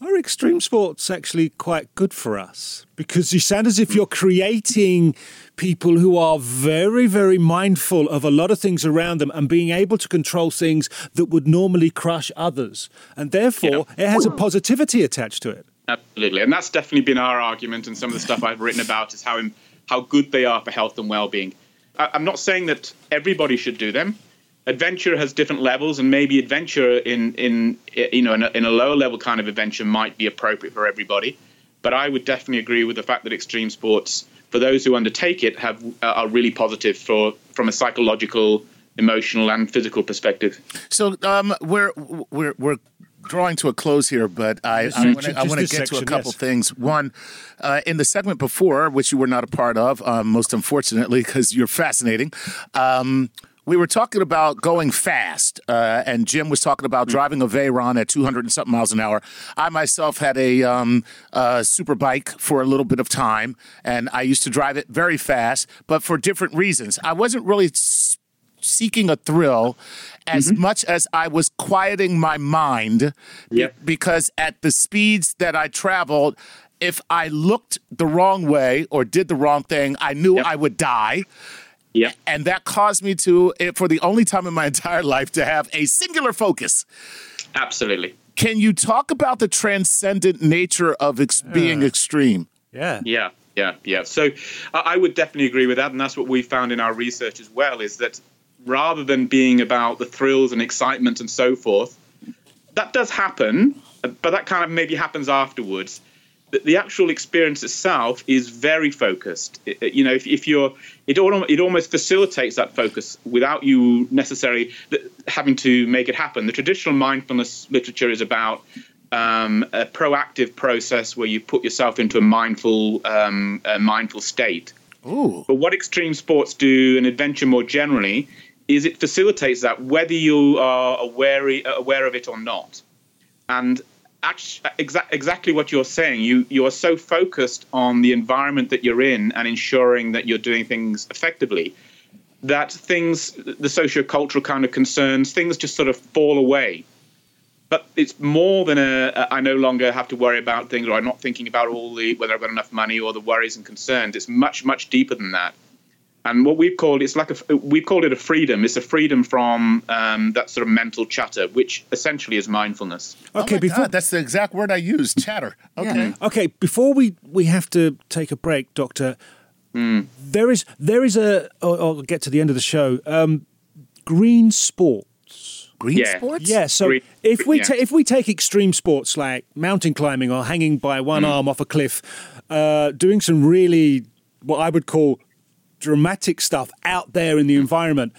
are extreme sports actually quite good for us? Because you sound as if you're creating people who are very, very mindful of a lot of things around them and being able to control things that would normally crush others. And therefore, it has a positivity attached to it. Absolutely, and that's definitely been our argument, and some of the stuff I've written about is how how good they are for health and well-being. I'm not saying that everybody should do them. Adventure has different levels, and maybe adventure in in you know in a, in a lower level kind of adventure might be appropriate for everybody. But I would definitely agree with the fact that extreme sports, for those who undertake it, have uh, are really positive for from a psychological, emotional, and physical perspective. So um, we're we're we're drawing to a close here, but I I want to just want to get to a couple yes. things. One, uh, in the segment before, which you were not a part of, um, most unfortunately, because you're fascinating. Um, we were talking about going fast, uh, and Jim was talking about driving a Veyron at 200 and something miles an hour. I myself had a um, uh, super bike for a little bit of time, and I used to drive it very fast, but for different reasons. I wasn't really seeking a thrill as much as I was quieting my mind be- Yep. because at the speeds that I traveled, if I looked the wrong way or did the wrong thing, I knew Yep. I would die. Yeah. And that caused me to, eh, for the only time in my entire life, to have a singular focus. Absolutely. Can you talk about the transcendent nature of ex- being extreme? Yeah. Yeah, yeah, yeah. So I I would definitely agree with that, and that's what we found in our research as well. Is that rather than being about the thrills and excitement and so forth, that does happen, but that kind of maybe happens afterwards. The, the actual experience itself is very focused. It- you know, if, if you're, it, al- it almost facilitates that focus without you necessarily having to make it happen. The traditional mindfulness literature is about um, a proactive process where you put yourself into a mindful, um, a mindful state. Ooh. But what extreme sports do and adventure more generally is it facilitates that whether you are aware, uh, aware of it or not. And act- exa- exactly what you're saying, you, you are so focused on the environment that you're in and ensuring that you're doing things effectively that things, the sociocultural kind of concerns, things just sort of fall away. But it's more than a, a I no longer have to worry about things or I'm not thinking about all the whether I've got enough money or the worries and concerns. It's much, much deeper than that. And what we've called it's like a we've called it a freedom. It's a freedom from um, that sort of mental chatter, which essentially is mindfulness. Okay, oh before God, that's the exact word I use chatter. Okay. Okay, before we, we have to take a break, Doctor, there is there is a. I'll, I'll get to the end of the show. Um, green sports. Green Yeah. sports? Yeah, so Green- if we yeah. ta- if we take extreme sports like mountain climbing or hanging by one arm off a cliff, uh, doing some really what I would call dramatic stuff out there in the environment.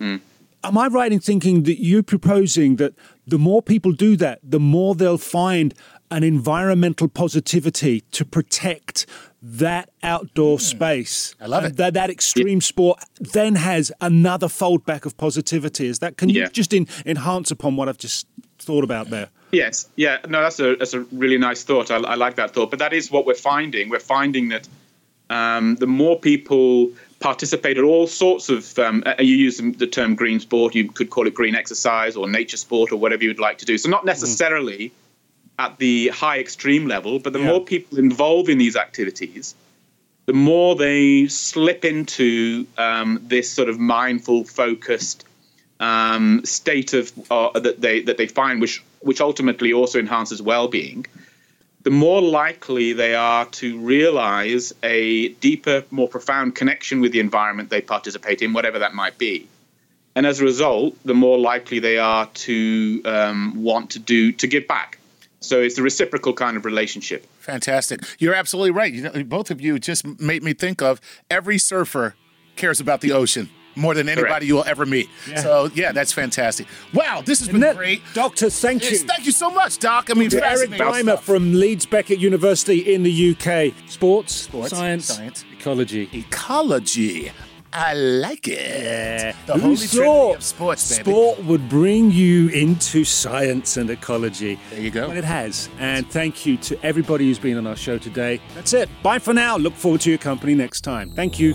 Am I right in thinking that you're proposing that the more people do that, the more they'll find an environmental positivity to protect that outdoor hmm. space? I love it. That that extreme sport then has another foldback of positivity. Is that? Can you just in, enhance upon what I've just thought about there? Yes, yeah, no, that's a that's a really nice thought. I, I like that thought. But that is what we're finding. We're finding that um, the more people participate in all sorts of, um, you use the term green sport, you could call it green exercise or nature sport or whatever you'd like to do. So not necessarily at the high extreme level, but the Yeah. more people involved in these activities, the more they slip into um, this sort of mindful, focused um, state of uh, that they that they find, which which ultimately also enhances well-being. The more likely they are to realize a deeper, more profound connection with the environment they participate in, whatever that might be. And as a result, the more likely they are to um, want to do to give back. So it's a reciprocal kind of relationship. Fantastic. You're absolutely right. You know, both of you just made me think of every surfer cares about the ocean more than anybody Correct. you will ever meet. So, yeah, that's fantastic. Wow, this has been Isn't that- great. Doctor, thank you. Thank you so much, Doc. I mean, To Eric fascinating from Leeds Beckett University in the UK. Sports, Sports, science, science. ecology. Ecology. I like it. The Who holy thought of sports, baby. sport would bring you into science and ecology? There you go. Well, it has. And thank you to everybody who's been on our show today. That's it. Bye for now. Look forward to your company next time. Thank you.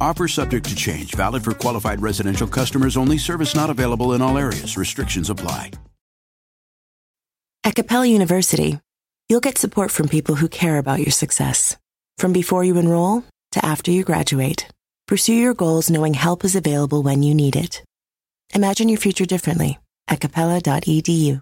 Offer subject to change, valid for qualified residential customers only. Service not available in all areas. Restrictions apply. At Capella University, you'll get support from people who care about your success. From before you enroll to after you graduate, pursue your goals knowing help is available when you need it. Imagine your future differently at capella.edu.